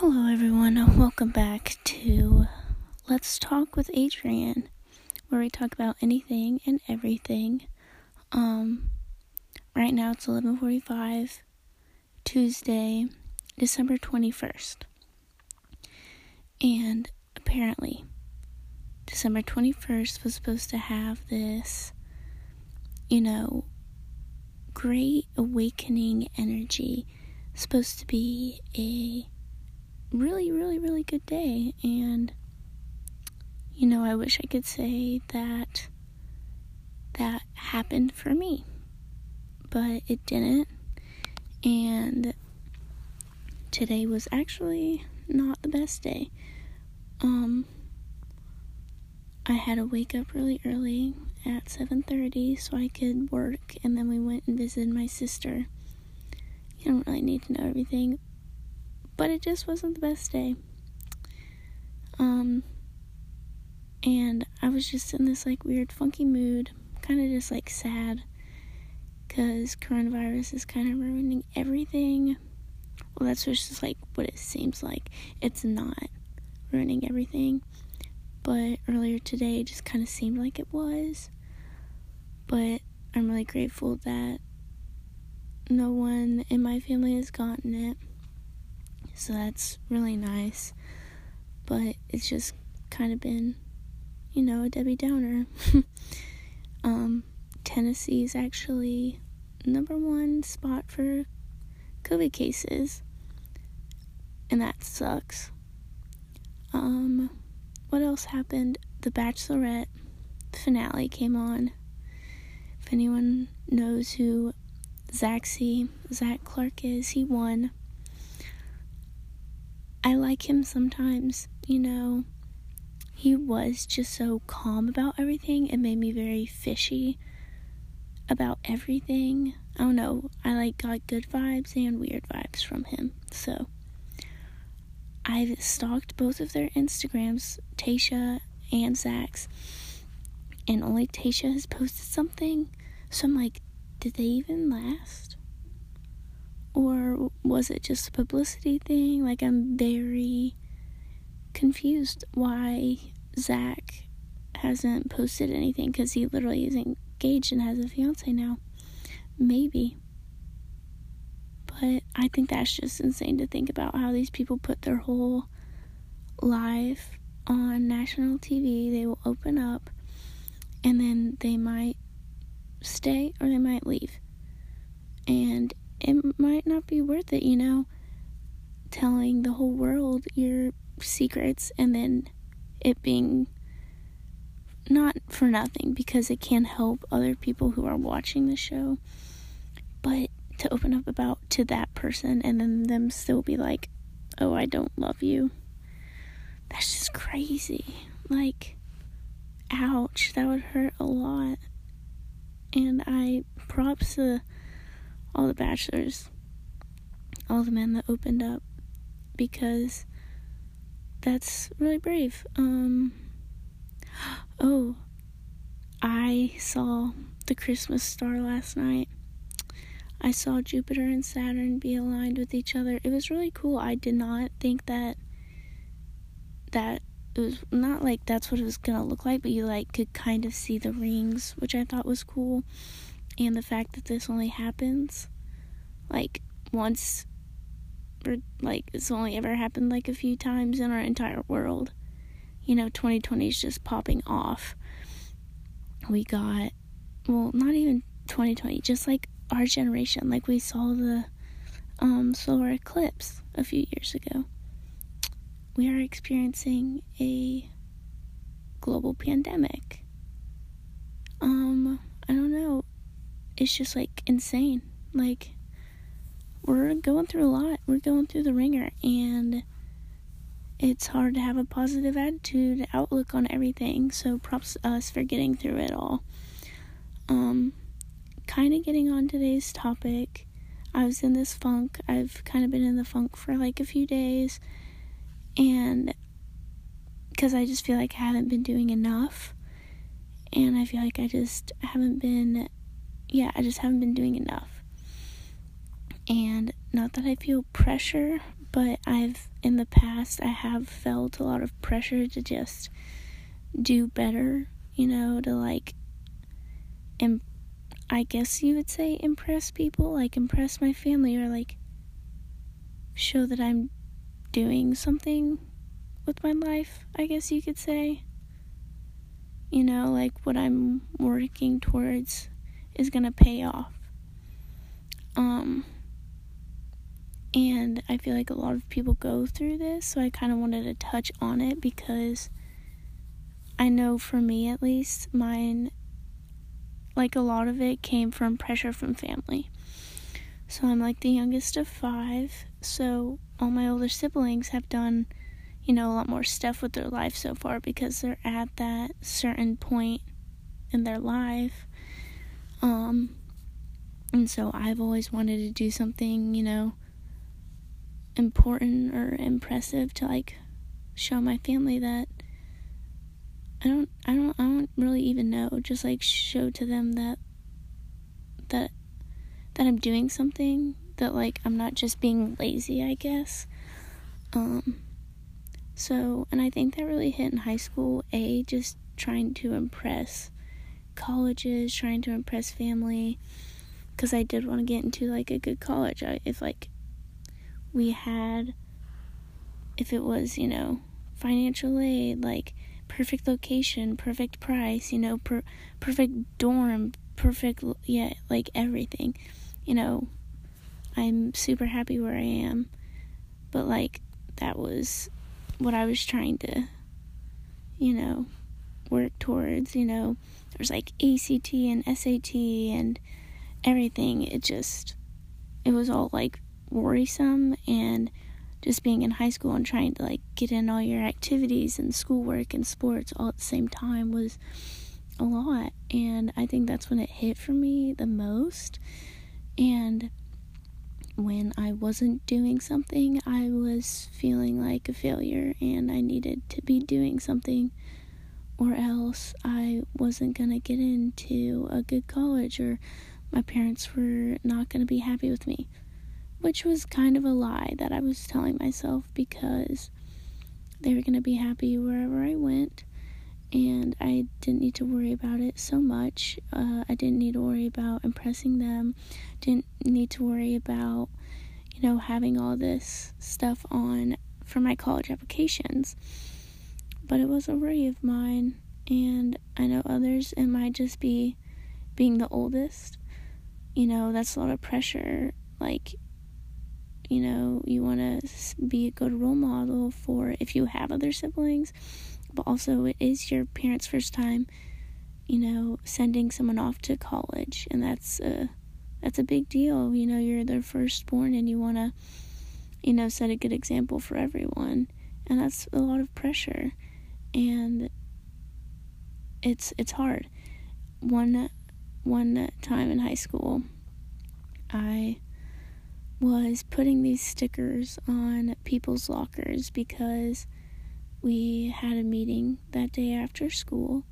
Hello, everyone. Welcome back to Let's Talk with Adrian, where we talk about anything and everything. Um, right now it's 11:45, Tuesday, December 21st, and apparently, December 21st was supposed to have this, you know, great awakening energy. Supposed to be a really, really, really good day. And, you know, I wish I could say that that happened for me, but it didn't. And today was actually not the best day. Um, I had to wake up really early at 7:30 so I could work and then we went and visited my sister. You don't really need to know everything, but it just wasn't the best day. Um, and I was just in this like weird, funky mood, kind of just like sad, because coronavirus is kind of ruining everything. Well, that's just like what it seems like. It's not ruining everything, but earlier today it just kind of seemed like it was. But I'm really grateful that no one in my family has gotten it so that's really nice. But it's just kind of been, you know, a Debbie Downer. um, Tennessee is actually number one spot for COVID cases, and that sucks. Um, what else happened? The Bachelorette finale came on. If anyone knows who Zaxy, Zac Clark is, he won. I like him sometimes, you know. He was just so calm about everything. It made me very fishy about everything. I don't know. I like got good vibes and weird vibes from him. So I've stalked both of their Instagrams, Tayshia and Zac's, and only Tayshia has posted something. So I'm like, did they even last? Or was it just a publicity thing? Like, I'm very confused why Zac hasn't posted anything because he literally is engaged and has a fiance now. Maybe. But I think that's just insane to think about how these people put their whole life on national TV. They will open up and then they might stay or they might leave. And it might not be worth it, you know, telling the whole world your secrets and then it being not for nothing because it can help other people who are watching the show, but to open up about to that person and then them still be like, oh, I don't love you. That's just crazy. Like, ouch, that would hurt a lot. And I props to all the bachelors, all the men that opened up, because that's really brave. Um, oh, I saw the Christmas star last night. I saw Jupiter and Saturn be aligned with each other. It was really cool. I did not think that that it was not like that's what it was gonna look like, but you like could kind of see the rings, which I thought was cool and the fact that this only happens like once or like it's only ever happened like a few times in our entire world. You know, 2020 is just popping off. We got well, not even 2020, just like our generation, like we saw the um, solar eclipse a few years ago. We are experiencing a global pandemic. Um, I don't know it's just like insane. Like, we're going through a lot. We're going through the ringer, and it's hard to have a positive attitude, outlook on everything. So, props to us for getting through it all. Um, kind of getting on today's topic. I was in this funk. I've kind of been in the funk for like a few days, and because I just feel like I haven't been doing enough, and I feel like I just haven't been yeah, I just haven't been doing enough. And not that I feel pressure, but I've in the past I have felt a lot of pressure to just do better, you know, to like and I guess you would say impress people, like impress my family or like show that I'm doing something with my life, I guess you could say. You know, like what I'm working towards is going to pay off. Um and I feel like a lot of people go through this, so I kind of wanted to touch on it because I know for me at least, mine, like a lot of it came from pressure from family. So I'm like the youngest of five, so all my older siblings have done, you know, a lot more stuff with their life so far because they're at that certain point in their life. Um, and so I've always wanted to do something, you know, important or impressive to like show my family that I don't I don't I don't really even know. Just like show to them that that that I'm doing something that like I'm not just being lazy I guess. Um so and I think that really hit in high school a just trying to impress colleges trying to impress family because I did want to get into like a good college I, if like we had if it was, you know, financial aid, like perfect location, perfect price, you know, per- perfect dorm, perfect, yeah, like everything. You know, I'm super happy where I am, but like that was what I was trying to, you know, work towards, you know. There's like ACT and SAT and everything. It just, it was all like worrisome and just being in high school and trying to like get in all your activities and schoolwork and sports all at the same time was a lot and I think that's when it hit for me the most and when I wasn't doing something I was feeling like a failure and I needed to be doing something or else I wasn't going to get into a good college or my parents were not going to be happy with me which was kind of a lie that I was telling myself because they were going to be happy wherever I went, and I didn't need to worry about it so much. Uh, I didn't need to worry about impressing them, didn't need to worry about, you know, having all this stuff on for my college applications. But it was a worry of mine, and I know others, it might just be being the oldest. You know, that's a lot of pressure. Like, you know, you want to be a good role model for if you have other siblings, but also it is your parents' first time, you know, sending someone off to college, and that's a that's a big deal. You know, you're their firstborn, and you want to, you know, set a good example for everyone, and that's a lot of pressure, and it's it's hard. One one time in high school, I was putting these stickers on people's lockers because we had a meeting that day after school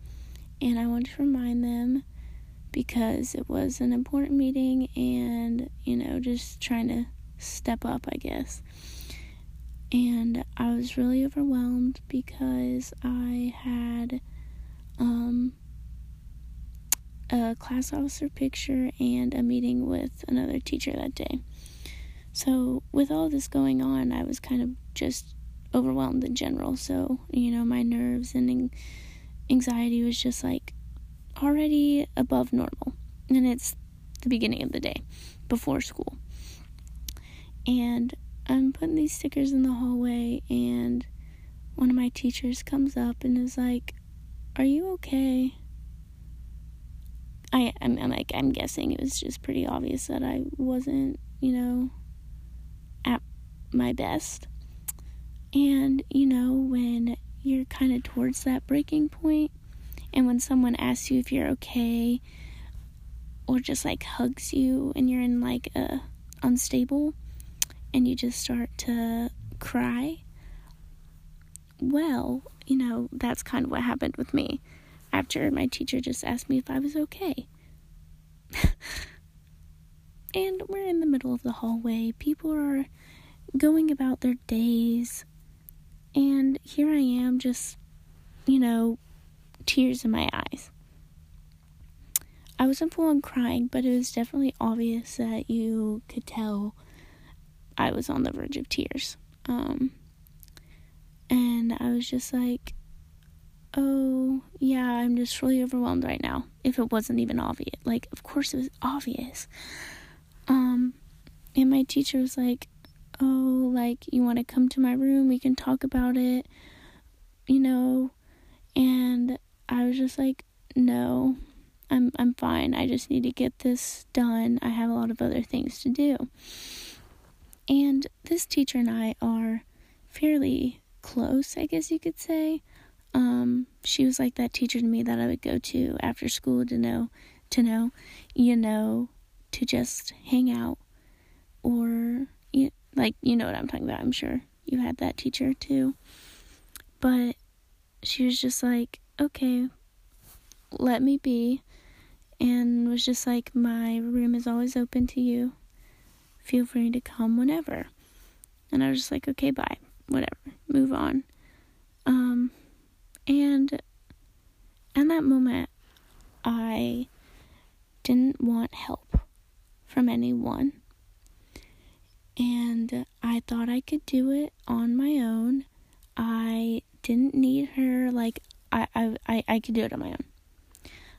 and I wanted to remind them because it was an important meeting and, you know, just trying to step up, I guess. And I was really overwhelmed because I had um, a class officer picture and a meeting with another teacher that day. So, with all this going on, I was kind of just overwhelmed in general. So, you know, my nerves and anxiety was just like already above normal. And it's the beginning of the day before school. And I'm putting these stickers in the hallway, and one of my teachers comes up and is like, Are you okay? I, I'm, I'm like, I'm guessing it was just pretty obvious that I wasn't, you know, at my best. And, you know, when you're kind of towards that breaking point, and when someone asks you if you're okay, or just like hugs you, and you're in like a unstable, and you just start to cry, well, you know, that's kind of what happened with me after my teacher just asked me if I was okay. and we're in the middle of the hallway. People are going about their days. And here I am, just, you know, tears in my eyes. I wasn't full on crying, but it was definitely obvious that you could tell I was on the verge of tears. Um, and I was just like, oh, yeah, I'm just really overwhelmed right now. If it wasn't even obvious. Like, of course it was obvious. Um, and my teacher was like, oh, like, you want to come to my room? We can talk about it, you know? And I was just like, no, I'm I'm fine. I just need to get this done. I have a lot of other things to do. And this teacher and I are fairly close, I guess you could say. Um, she was like that teacher to me that I would go to after school to know, to know, you know, to just hang out, or you, like you know what I'm talking about. I'm sure you had that teacher too. But she was just like, okay, let me be and was just like, My room is always open to you. Feel free to come whenever. And I was just like, Okay, bye. Whatever. Move on. Um, and in that moment, I didn't want help from anyone. And I thought I could do it on my own. I didn't need her. Like, I, I, I, I could do it on my own.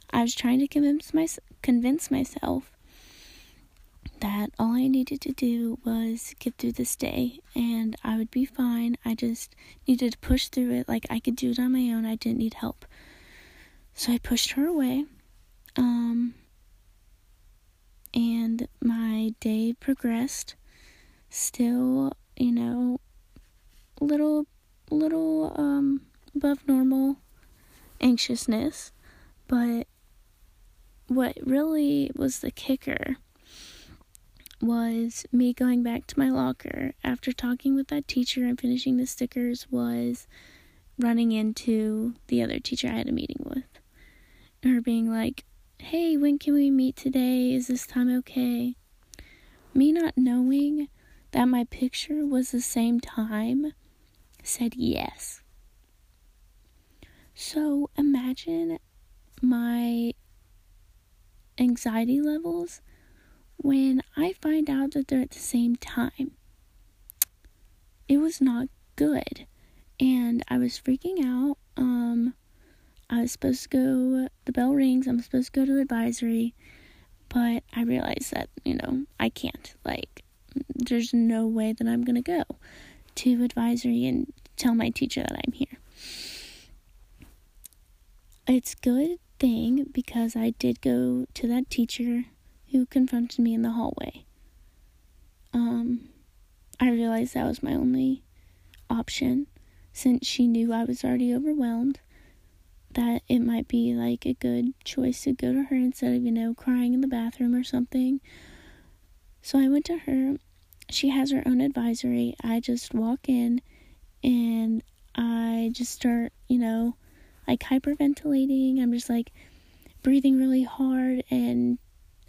I was trying to convince my, convince myself that all I needed to do was get through this day and I would be fine. I just needed to push through it like I could do it on my own. I didn't need help. So I pushed her away. Um and my day progressed. Still, you know, little little um above normal anxiousness, but what really was the kicker was me going back to my locker after talking with that teacher and finishing the stickers was running into the other teacher I had a meeting with. Her being like, Hey, when can we meet today? Is this time okay? Me not knowing that my picture was the same time said yes. So imagine my anxiety levels when I find out that they're at the same time. It was not good. And I was freaking out. Um, I was supposed to go, the bell rings, I'm supposed to go to advisory, but I realized that, you know, I can't. Like, there's no way that I'm gonna go to advisory and tell my teacher that I'm here. It's good thing because I did go to that teacher who confronted me in the hallway. Um, I realized that was my only option since she knew I was already overwhelmed. That it might be like a good choice to go to her instead of, you know, crying in the bathroom or something. So I went to her. She has her own advisory. I just walk in and I just start, you know, like hyperventilating. I'm just like breathing really hard and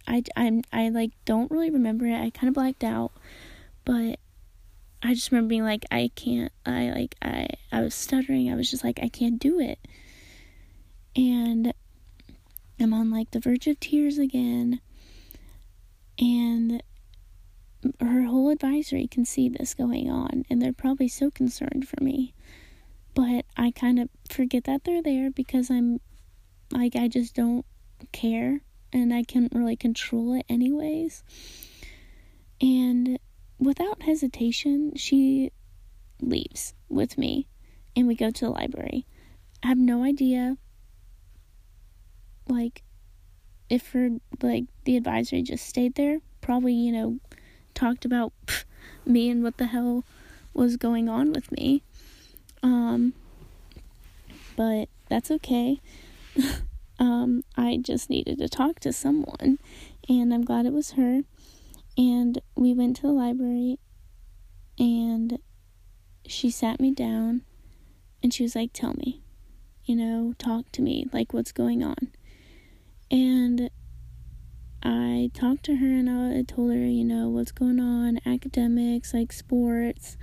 I I'm I like don't really remember it. I kind of blacked out, but I just remember being like I can't I like I I was stuttering. I was just like I can't do it. And I'm on like the verge of tears again. And her whole advisory can see this going on and they're probably so concerned for me but I kind of forget that they're there because I'm like I just don't care and I can't really control it anyways. And without hesitation, she leaves with me and we go to the library. I have no idea like if her like the advisory just stayed there, probably, you know, talked about pff, me and what the hell was going on with me. Um, but that's okay. um, I just needed to talk to someone, and I'm glad it was her. And we went to the library, and she sat me down, and she was like, Tell me, you know, talk to me, like, what's going on? And I talked to her and I told her, you know, what's going on, academics, like sports,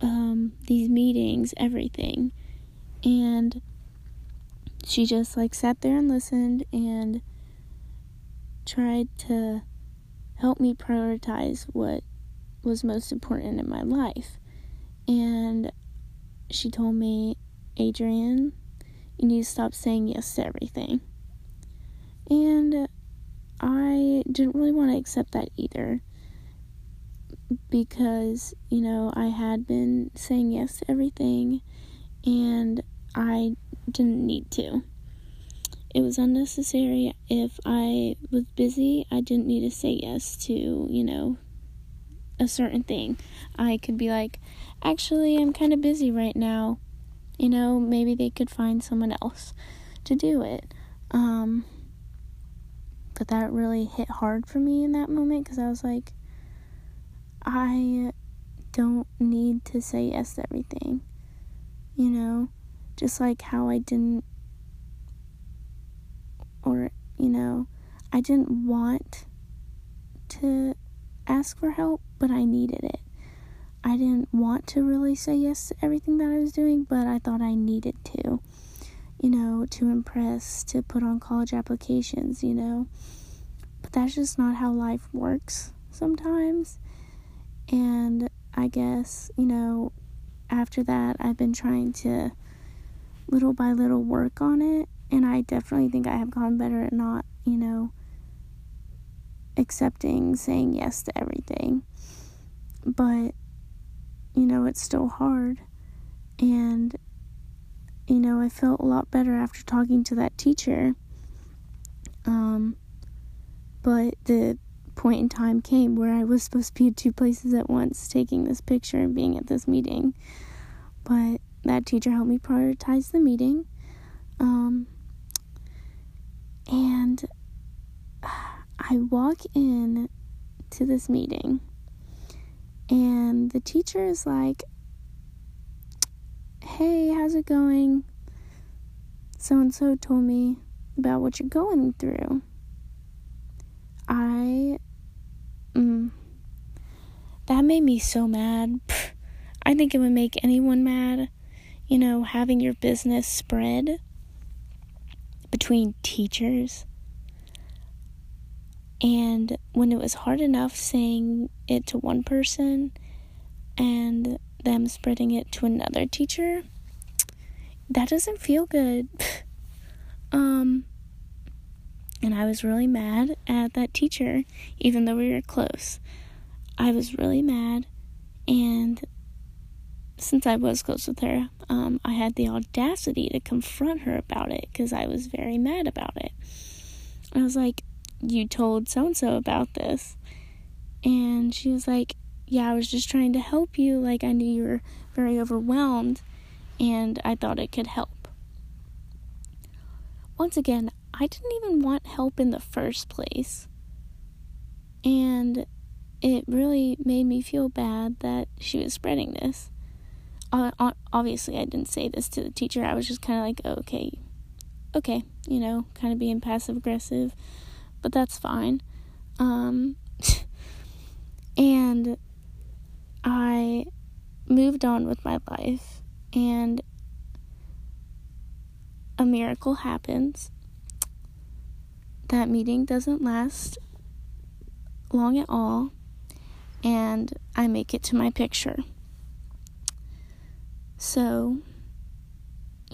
um, these meetings, everything. And she just like sat there and listened and tried to help me prioritize what was most important in my life. And she told me, Adrian, you need to stop saying yes to everything. And I didn't really want to accept that either because, you know, I had been saying yes to everything and I didn't need to. It was unnecessary. If I was busy, I didn't need to say yes to, you know, a certain thing. I could be like, actually, I'm kind of busy right now. You know, maybe they could find someone else to do it. Um, but that really hit hard for me in that moment because I was like, I don't need to say yes to everything. You know, just like how I didn't, or, you know, I didn't want to ask for help, but I needed it. I didn't want to really say yes to everything that I was doing, but I thought I needed to you know, to impress, to put on college applications, you know. But that's just not how life works sometimes. And I guess, you know, after that, I've been trying to little by little work on it. And I definitely think I have gotten better at not, you know, accepting saying yes to everything. But, you know, it's still hard. And you know, I felt a lot better after talking to that teacher. Um, but the point in time came where I was supposed to be at two places at once, taking this picture and being at this meeting. But that teacher helped me prioritize the meeting. Um, and I walk in to this meeting, and the teacher is like, Hey, how's it going? So and so told me about what you're going through. I. Mm, that made me so mad. I think it would make anyone mad, you know, having your business spread between teachers. And when it was hard enough saying it to one person and them spreading it to another teacher, that doesn't feel good. um, and I was really mad at that teacher, even though we were close. I was really mad, and since I was close with her, um, I had the audacity to confront her about it because I was very mad about it. I was like, You told so and so about this. And she was like, yeah, I was just trying to help you. Like, I knew you were very overwhelmed and I thought it could help. Once again, I didn't even want help in the first place. And it really made me feel bad that she was spreading this. Obviously, I didn't say this to the teacher. I was just kind of like, okay, okay, you know, kind of being passive aggressive, but that's fine. Um, and I moved on with my life and a miracle happens. That meeting doesn't last long at all, and I make it to my picture. So,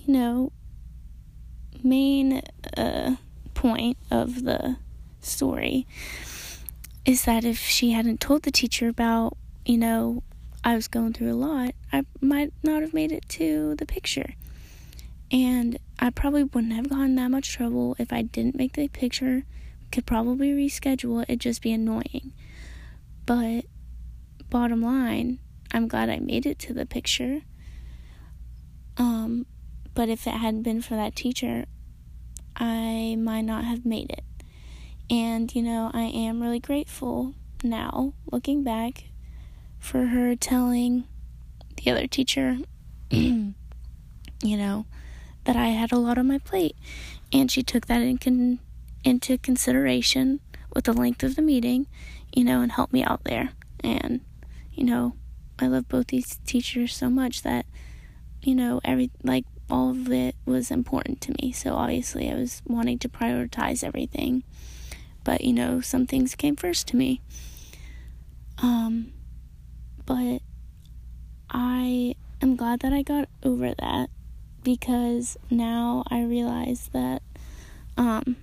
you know, main uh, point of the story is that if she hadn't told the teacher about you know, I was going through a lot, I might not have made it to the picture. And I probably wouldn't have gotten that much trouble if I didn't make the picture. Could probably reschedule it, it'd just be annoying. But bottom line, I'm glad I made it to the picture. Um, but if it hadn't been for that teacher, I might not have made it. And, you know, I am really grateful now, looking back, for her telling the other teacher, you know, that I had a lot on my plate. And she took that in con- into consideration with the length of the meeting, you know, and helped me out there. And, you know, I love both these teachers so much that, you know, every, like, all of it was important to me. So obviously I was wanting to prioritize everything. But, you know, some things came first to me. Um, but I am glad that I got over that because now I realize that um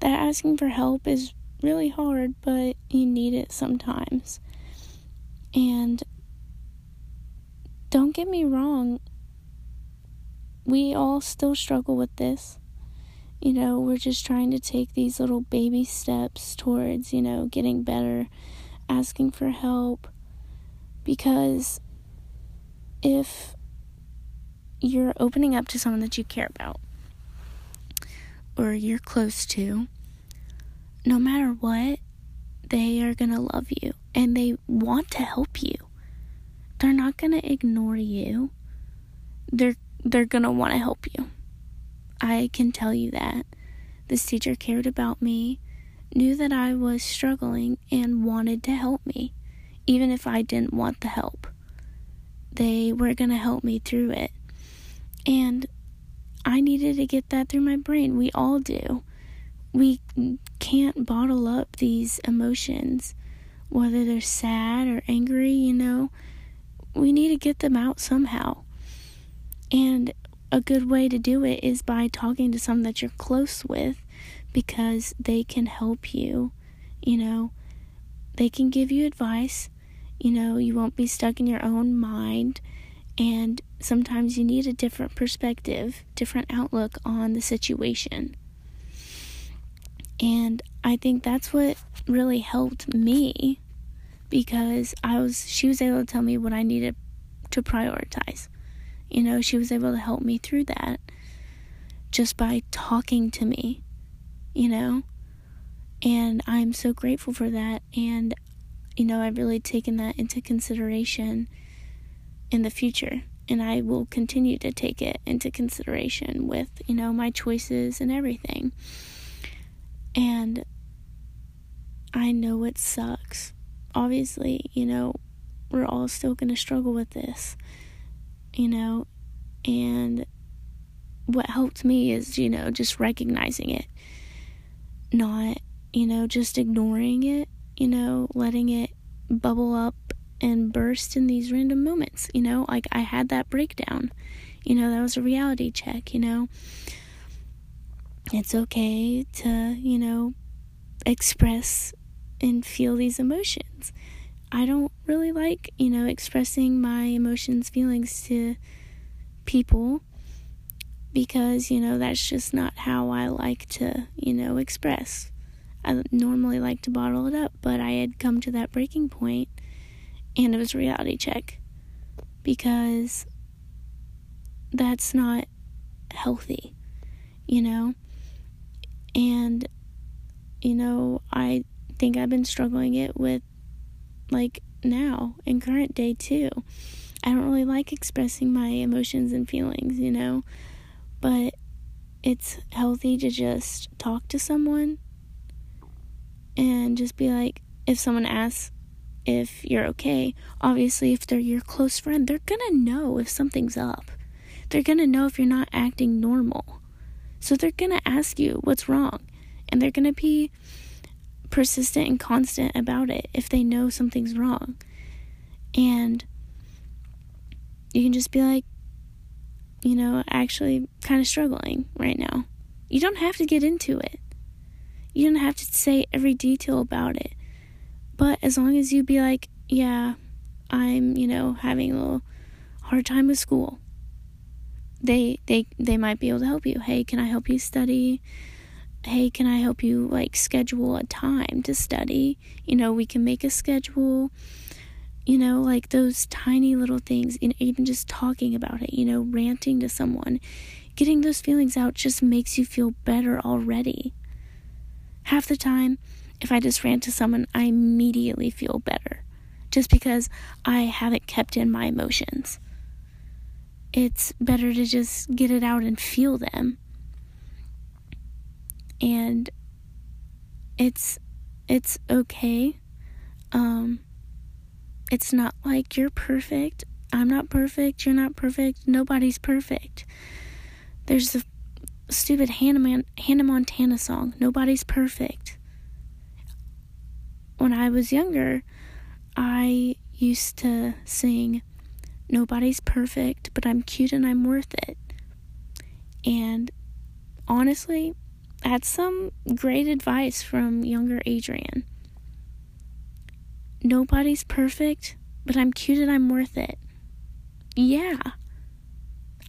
that asking for help is really hard, but you need it sometimes. And don't get me wrong, we all still struggle with this. You know, we're just trying to take these little baby steps towards, you know, getting better, asking for help. Because if you're opening up to someone that you care about or you're close to, no matter what, they are going to love you and they want to help you. They're not going to ignore you. They're they're going to want to help you. I can tell you that. This teacher cared about me, knew that I was struggling and wanted to help me, even if I didn't want the help. They were going to help me through it. And I needed to get that through my brain. We all do. We can't bottle up these emotions, whether they're sad or angry, you know. We need to get them out somehow. And a good way to do it is by talking to someone that you're close with because they can help you, you know. They can give you advice, you know, you won't be stuck in your own mind and sometimes you need a different perspective, different outlook on the situation. And I think that's what really helped me because I was she was able to tell me what I needed to prioritize. You know, she was able to help me through that just by talking to me, you know? And I'm so grateful for that and you know, I've really taken that into consideration in the future and I will continue to take it into consideration with, you know, my choices and everything. And I know it sucks. Obviously, you know, we're all still going to struggle with this, you know, and what helped me is, you know, just recognizing it, not, you know, just ignoring it, you know, letting it bubble up and burst in these random moments, you know, like I had that breakdown. You know, that was a reality check, you know. It's okay to, you know, express and feel these emotions. I don't really like, you know, expressing my emotions, feelings to people because, you know, that's just not how I like to, you know, express. I normally like to bottle it up, but I had come to that breaking point and it was a reality check because that's not healthy, you know? And, you know, I think I've been struggling it with like now in current day too. I don't really like expressing my emotions and feelings, you know? But it's healthy to just talk to someone and just be like, if someone asks, if you're okay. Obviously, if they're your close friend, they're gonna know if something's up. They're gonna know if you're not acting normal. So they're gonna ask you what's wrong. And they're gonna be persistent and constant about it if they know something's wrong. And you can just be like, you know, actually kind of struggling right now. You don't have to get into it. You don't have to say every detail about it. But as long as you be like, yeah, I'm, you know, having a little hard time with school. They they they might be able to help you. Hey, can I help you study? Hey, can I help you like schedule a time to study? You know, we can make a schedule. You know, like those tiny little things, know, even just talking about it, you know, ranting to someone, getting those feelings out just makes you feel better already. Half the time, if I just rant to someone, I immediately feel better just because I haven't kept in my emotions. It's better to just get it out and feel them. And it's it's okay. Um it's not like you're perfect. I'm not perfect. You're not perfect. Nobody's perfect. There's the stupid Hannah, Man- Hannah Montana song. Nobody's perfect. When I was younger, I used to sing, Nobody's perfect, but I'm cute and I'm worth it. And honestly, that's some great advice from younger Adrian. Nobody's perfect, but I'm cute and I'm worth it. Yeah.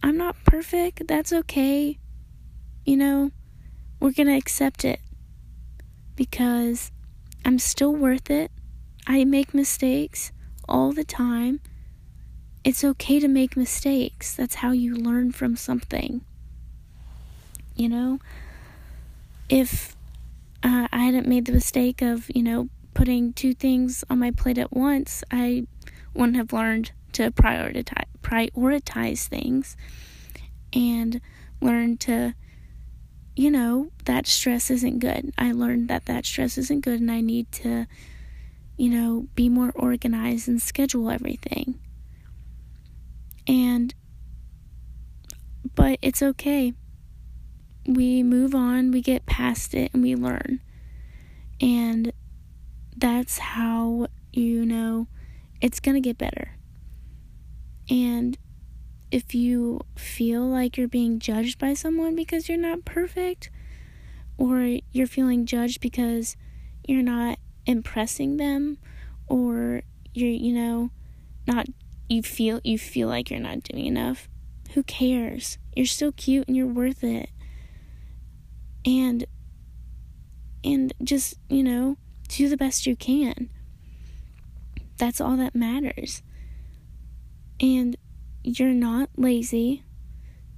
I'm not perfect. That's okay. You know, we're going to accept it because I'm still worth it. I make mistakes all the time. It's okay to make mistakes. That's how you learn from something. You know, if uh, I hadn't made the mistake of, you know, putting two things on my plate at once, I wouldn't have learned to prioritize prioritize things and learn to you know that stress isn't good. I learned that that stress isn't good and I need to you know be more organized and schedule everything. And but it's okay. We move on, we get past it and we learn. And that's how you know it's going to get better. And if you feel like you're being judged by someone because you're not perfect, or you're feeling judged because you're not impressing them, or you're, you know, not, you feel, you feel like you're not doing enough, who cares? You're still cute and you're worth it. And, and just, you know, do the best you can. That's all that matters. And you're not lazy.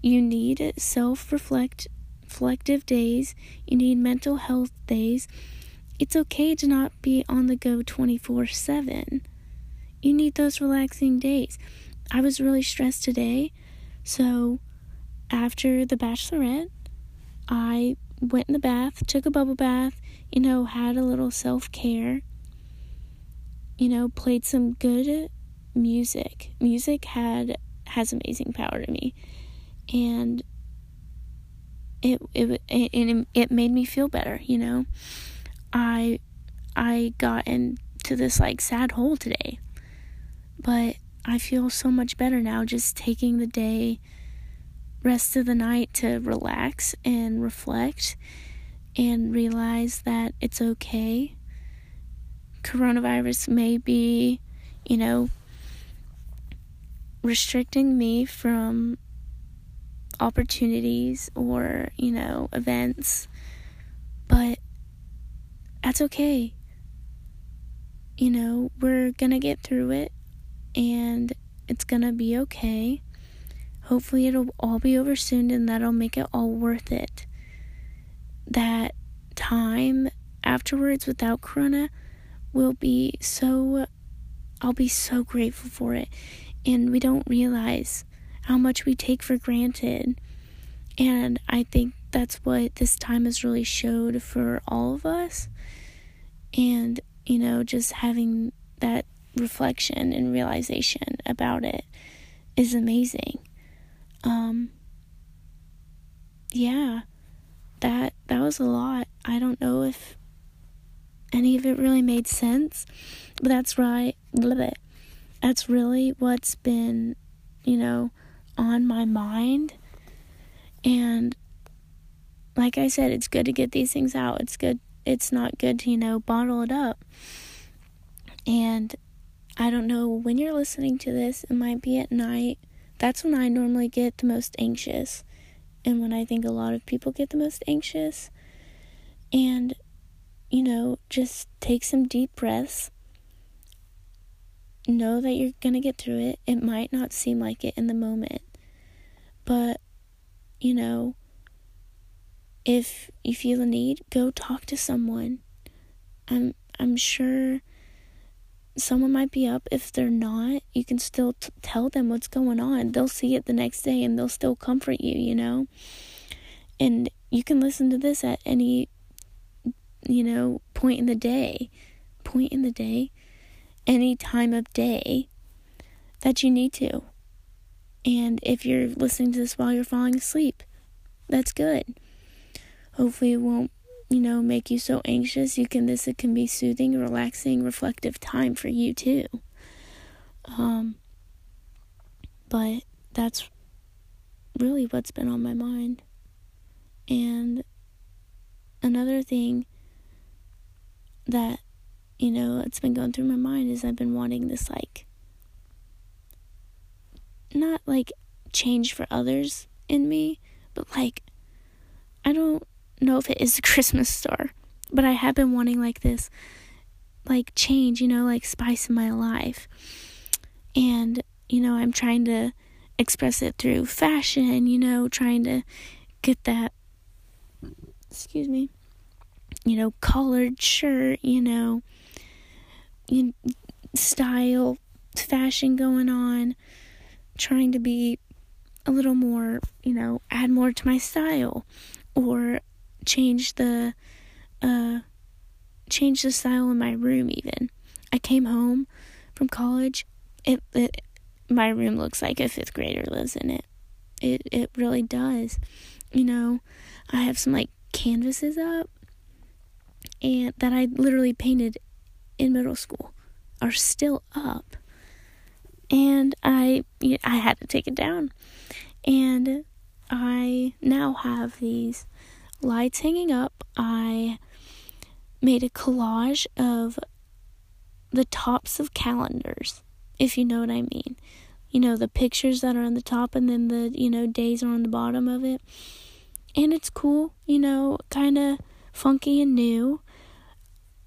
You need self-reflect reflective days. You need mental health days. It's okay to not be on the go 24 7. You need those relaxing days. I was really stressed today, so after the bachelorette, I went in the bath, took a bubble bath, you know, had a little self care, you know, played some good music. Music had has amazing power to me, and it it it, it made me feel better. You know, I I got into this like sad hole today, but I feel so much better now. Just taking the day, rest of the night to relax and reflect and realize that it's okay. Coronavirus may be, you know, restricting me from opportunities or, you know, events, but that's okay. You know, we're gonna get through it and it's gonna be okay. Hopefully, it'll all be over soon and that'll make it all worth it that time afterwards without Corona will be so, I'll be so grateful for it. And we don't realize how much we take for granted. And I think that's what this time has really showed for all of us. And, you know, just having that reflection and realization about it is amazing. Um, yeah that that was a lot. I don't know if any of it really made sense, but that's right. Blah, That's really what's been, you know, on my mind. And like I said, it's good to get these things out. It's good. It's not good to, you know, bottle it up. And I don't know when you're listening to this, it might be at night. That's when I normally get the most anxious and when I think a lot of people get the most anxious. And, you know, just take some deep breaths. Know that you're going to get through it. It might not seem like it in the moment. But, you know, if you feel a need, go talk to someone. I'm I'm sure someone might be up. If they're not, you can still t- tell them what's going on. They'll see it the next day and they'll still comfort you, you know? And you can listen to this at any you know point in the day point in the day any time of day that you need to and if you're listening to this while you're falling asleep that's good hopefully it won't you know make you so anxious you can this it can be soothing relaxing reflective time for you too. Um but that's really what's been on my mind. And another thing that, you know, it's been going through my mind is I've been wanting this, like, not like change for others in me, but like, I don't know if it is a Christmas star, but I have been wanting like this, like, change, you know, like spice in my life. And, you know, I'm trying to express it through fashion, you know, trying to get that excuse me, you know, collared shirt, you know, you, style, fashion going on, trying to be a little more, you know, add more to my style or change the uh change the style in my room even. I came home from college, it, it my room looks like a 5th grader lives in it. It it really does. You know, I have some like canvases up and that I literally painted in middle school are still up. And I I had to take it down. And I now have these lights hanging up. I made a collage of the tops of calendars, if you know what I mean. You know, the pictures that are on the top and then the, you know, days are on the bottom of it and it's cool, you know, kind of funky and new.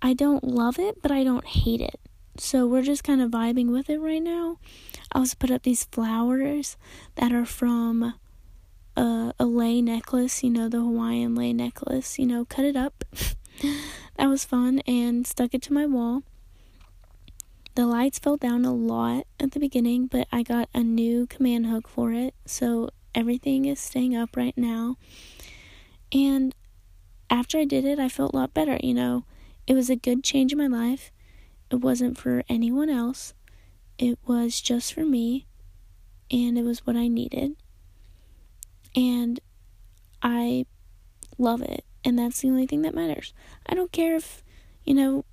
I don't love it, but I don't hate it. So we're just kind of vibing with it right now. I also put up these flowers that are from a, a lei necklace, you know, the Hawaiian lei necklace, you know, cut it up. that was fun and stuck it to my wall. The lights fell down a lot at the beginning, but I got a new command hook for it, so everything is staying up right now. And after I did it, I felt a lot better. You know, it was a good change in my life. It wasn't for anyone else, it was just for me, and it was what I needed. And I love it. And that's the only thing that matters. I don't care if, you know,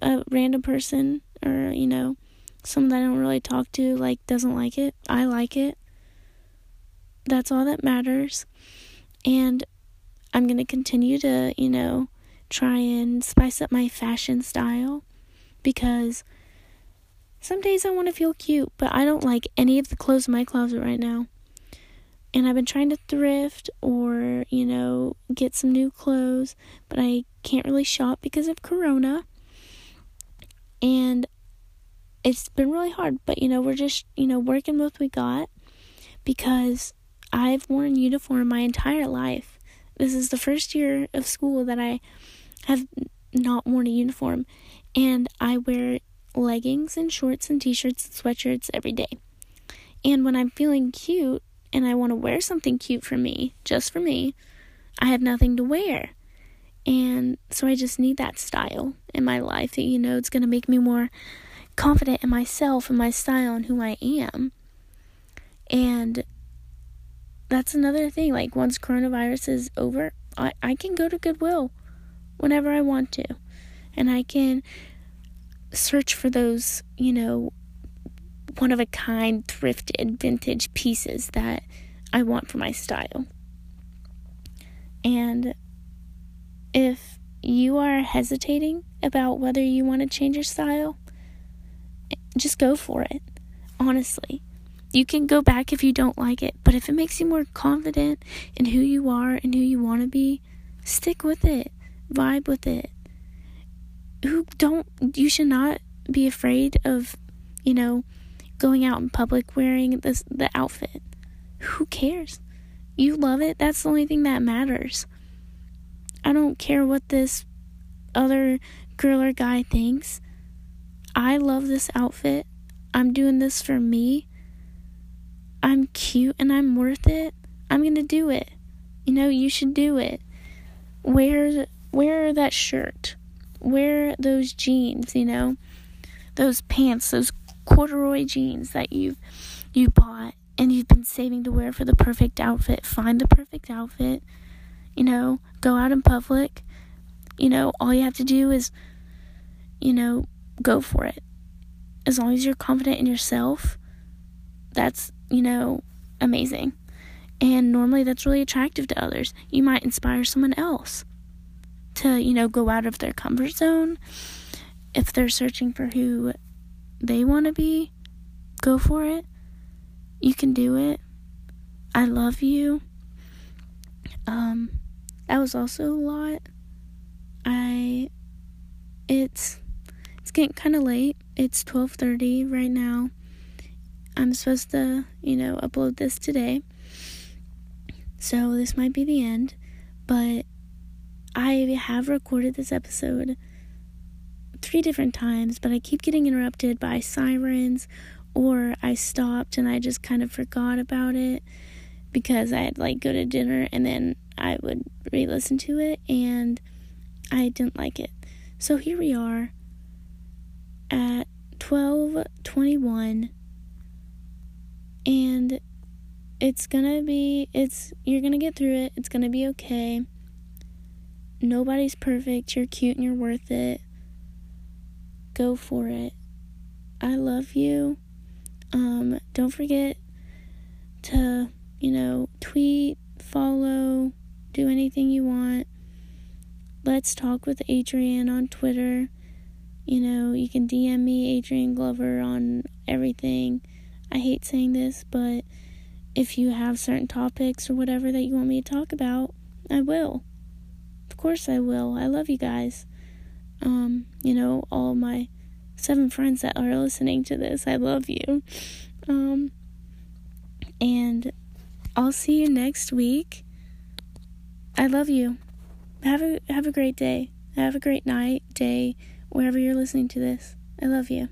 a random person or, you know, someone that I don't really talk to, like, doesn't like it. I like it. That's all that matters. And I'm going to continue to, you know, try and spice up my fashion style because some days I want to feel cute, but I don't like any of the clothes in my closet right now. And I've been trying to thrift or, you know, get some new clothes, but I can't really shop because of Corona. And it's been really hard, but, you know, we're just, you know, working with what we got because I've worn uniform my entire life this is the first year of school that I have not worn a uniform, and I wear leggings and shorts and t shirts and sweatshirts every day. And when I'm feeling cute and I want to wear something cute for me, just for me, I have nothing to wear. And so I just need that style in my life that, you know, it's going to make me more confident in myself and my style and who I am. And that's another thing. Like, once coronavirus is over, I, I can go to Goodwill whenever I want to. And I can search for those, you know, one of a kind, thrifted, vintage pieces that I want for my style. And if you are hesitating about whether you want to change your style, just go for it. Honestly. You can go back if you don't like it, but if it makes you more confident in who you are and who you want to be, stick with it. Vibe with it. Who don't you should not be afraid of, you know, going out in public wearing this the outfit. Who cares? You love it. That's the only thing that matters. I don't care what this other girl or guy thinks. I love this outfit. I'm doing this for me I'm cute and I'm worth it, I'm going to do it. you know, you should do it. Wear wear that shirt. Wear those jeans, you know. Those pants, those corduroy jeans that you've you bought and you've been saving to wear for the perfect outfit. Find the perfect outfit. You know, go out in public. You know, all you have to do is you know, go for it. As long as you're confident in yourself, that's, you know, amazing. And normally that's really attractive to others. You might inspire someone else to, you know, go out of their comfort zone. If they're searching for who they want to be, go for it. You can do it. I love you. Um that was also a lot. I it's it's getting kind of late. It's 12:30 right now. I'm supposed to, you know, upload this today. So this might be the end, but I have recorded this episode three different times, but I keep getting interrupted by sirens or I stopped and I just kind of forgot about it because I'd like go to dinner and then I would re-listen to it and I didn't like it. So here we are at 12:21 and it's gonna be it's you're gonna get through it. It's gonna be okay. Nobody's perfect. You're cute and you're worth it go for it i love you um don't forget to you know tweet follow do anything you want let's talk with adrian on twitter you know you can dm me adrian glover on everything i hate saying this but if you have certain topics or whatever that you want me to talk about, I will. Of course I will. I love you guys. Um, you know, all my seven friends that are listening to this, I love you. Um, and I'll see you next week. I love you. Have a have a great day. Have a great night, day, wherever you're listening to this. I love you.